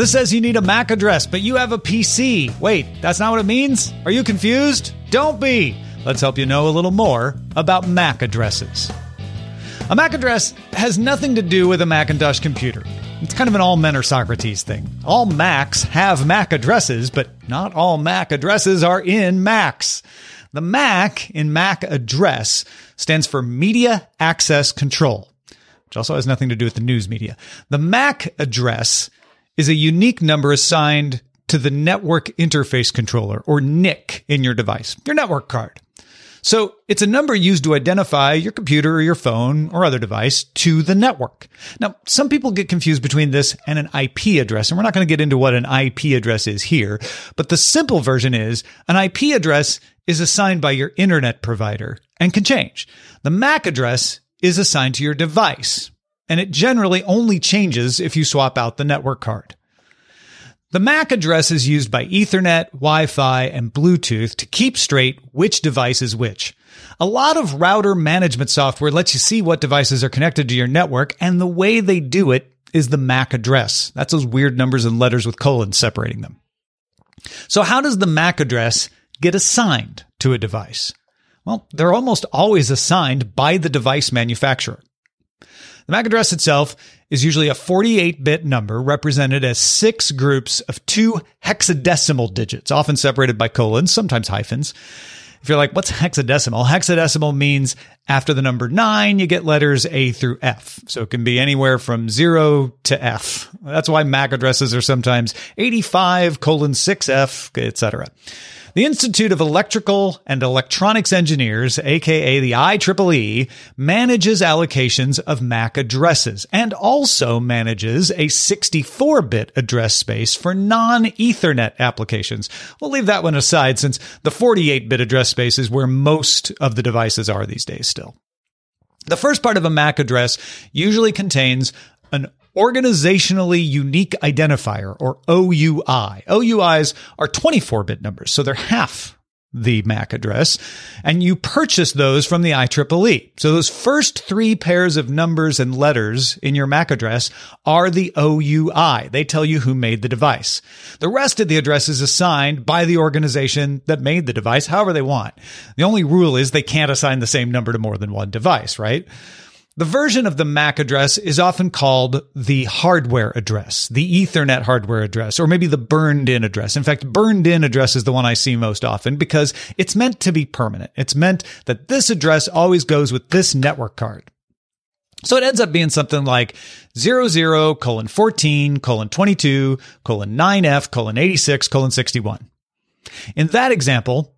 This says you need a MAC address, but you have a PC. Wait, that's not what it means? Are you confused? Don't be. Let's help you know a little more about MAC addresses. A MAC address has nothing to do with a Macintosh computer. It's kind of an all men are Socrates thing. All Macs have MAC addresses, but not all MAC addresses are in Macs. The MAC in MAC address stands for Media Access Control, which also has nothing to do with the news media. The MAC address is a unique number assigned to the network interface controller or NIC in your device, your network card. So it's a number used to identify your computer or your phone or other device to the network. Now, some people get confused between this and an IP address, and we're not going to get into what an IP address is here, but the simple version is an IP address is assigned by your internet provider and can change. The MAC address is assigned to your device, and it generally only changes if you swap out the network card. The MAC address is used by Ethernet, Wi-Fi, and Bluetooth to keep straight which device is which. A lot of router management software lets you see what devices are connected to your network, and the way they do it is the MAC address. That's those weird numbers and letters with colons separating them. So how does the MAC address get assigned to a device? Well, they're almost always assigned by the device manufacturer. The MAC address itself is usually a 48 bit number represented as six groups of two hexadecimal digits, often separated by colons, sometimes hyphens. If you're like, what's hexadecimal? Hexadecimal means after the number nine, you get letters A through F. So it can be anywhere from zero to F. That's why MAC addresses are sometimes 85 colon 6F, etc. The Institute of Electrical and Electronics Engineers, aka the IEEE, manages allocations of MAC addresses and also manages a 64-bit address space for non-Ethernet applications. We'll leave that one aside since the 48-bit address space is where most of the devices are these days still. The first part of a MAC address usually contains an organizationally unique identifier or OUI. OUIs are 24 bit numbers, so they're half the MAC address, and you purchase those from the IEEE. So those first three pairs of numbers and letters in your MAC address are the OUI. They tell you who made the device. The rest of the address is assigned by the organization that made the device, however they want. The only rule is they can't assign the same number to more than one device, right? The version of the MAC address is often called the hardware address, the Ethernet hardware address, or maybe the burned in address. In fact, burned in address is the one I see most often because it's meant to be permanent. It's meant that this address always goes with this network card. So it ends up being something like 00 colon 14 colon 22 colon 9F colon 86 colon 61. In that example,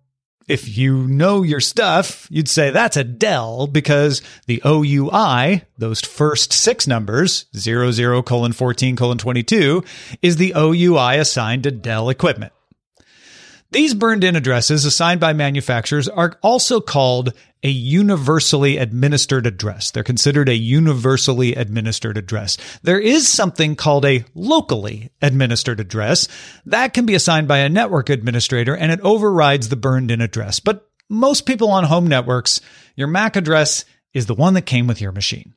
if you know your stuff, you'd say that's a Dell because the OUI, those first six numbers, 00 colon 14 colon 22, is the OUI assigned to Dell equipment. These burned in addresses assigned by manufacturers are also called a universally administered address. They're considered a universally administered address. There is something called a locally administered address that can be assigned by a network administrator and it overrides the burned in address. But most people on home networks, your MAC address is the one that came with your machine.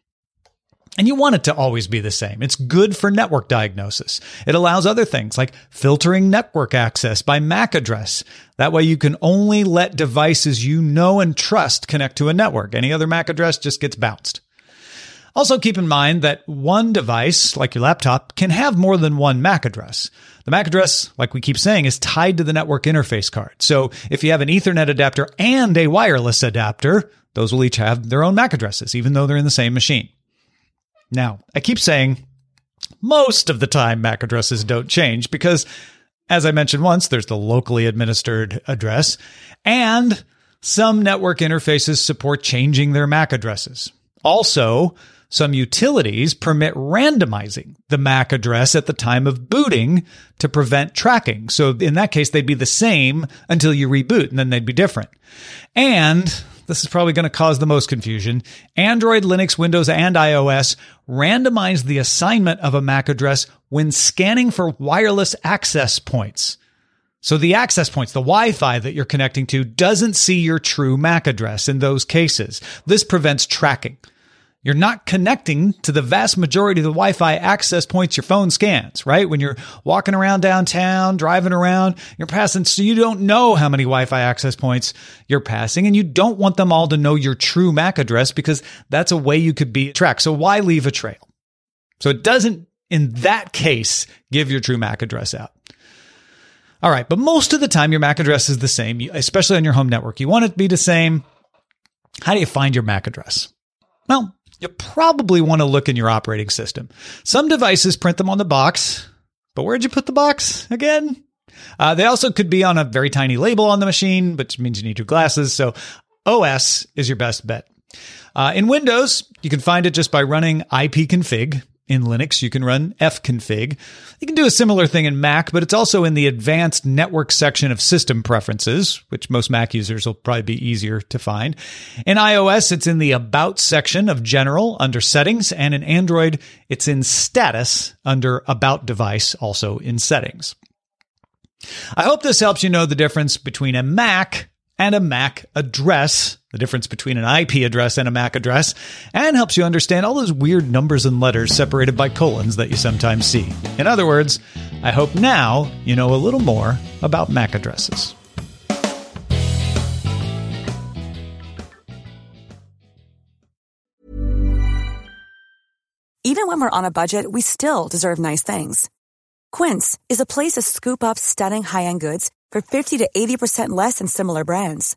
And you want it to always be the same. It's good for network diagnosis. It allows other things like filtering network access by MAC address. That way you can only let devices you know and trust connect to a network. Any other MAC address just gets bounced. Also keep in mind that one device, like your laptop, can have more than one MAC address. The MAC address, like we keep saying, is tied to the network interface card. So if you have an Ethernet adapter and a wireless adapter, those will each have their own MAC addresses, even though they're in the same machine. Now, I keep saying most of the time MAC addresses don't change because, as I mentioned once, there's the locally administered address, and some network interfaces support changing their MAC addresses. Also, some utilities permit randomizing the MAC address at the time of booting to prevent tracking. So in that case, they'd be the same until you reboot and then they'd be different. And this is probably going to cause the most confusion. Android, Linux, Windows, and iOS randomize the assignment of a MAC address when scanning for wireless access points. So the access points, the Wi-Fi that you're connecting to doesn't see your true MAC address in those cases. This prevents tracking. You're not connecting to the vast majority of the Wi-Fi access points your phone scans, right? When you're walking around downtown, driving around, you're passing, so you don't know how many Wi-Fi access points you're passing, and you don't want them all to know your true MAC address because that's a way you could be tracked. So why leave a trail? So it doesn't, in that case, give your true MAC address out. All right, but most of the time your MAC address is the same, especially on your home network. You want it to be the same. How do you find your MAC address? Well, you probably want to look in your operating system. Some devices print them on the box, but where'd you put the box again? Uh, they also could be on a very tiny label on the machine, which means you need your glasses. So OS is your best bet. Uh, in Windows, you can find it just by running ipconfig. In Linux, you can run ifconfig. You can do a similar thing in Mac, but it's also in the advanced network section of system preferences, which most Mac users will probably be easier to find. In iOS, it's in the about section of general under settings, and in Android, it's in status under about device, also in settings. I hope this helps you know the difference between a Mac and a MAC address, the difference between an IP address and a MAC address, and helps you understand all those weird numbers and letters separated by colons that you sometimes see. In other words, I hope now you know a little more about MAC addresses. Even when we're on a budget, we still deserve nice things. Quince is a place to scoop up stunning high end goods for 50 to 80% less than similar brands.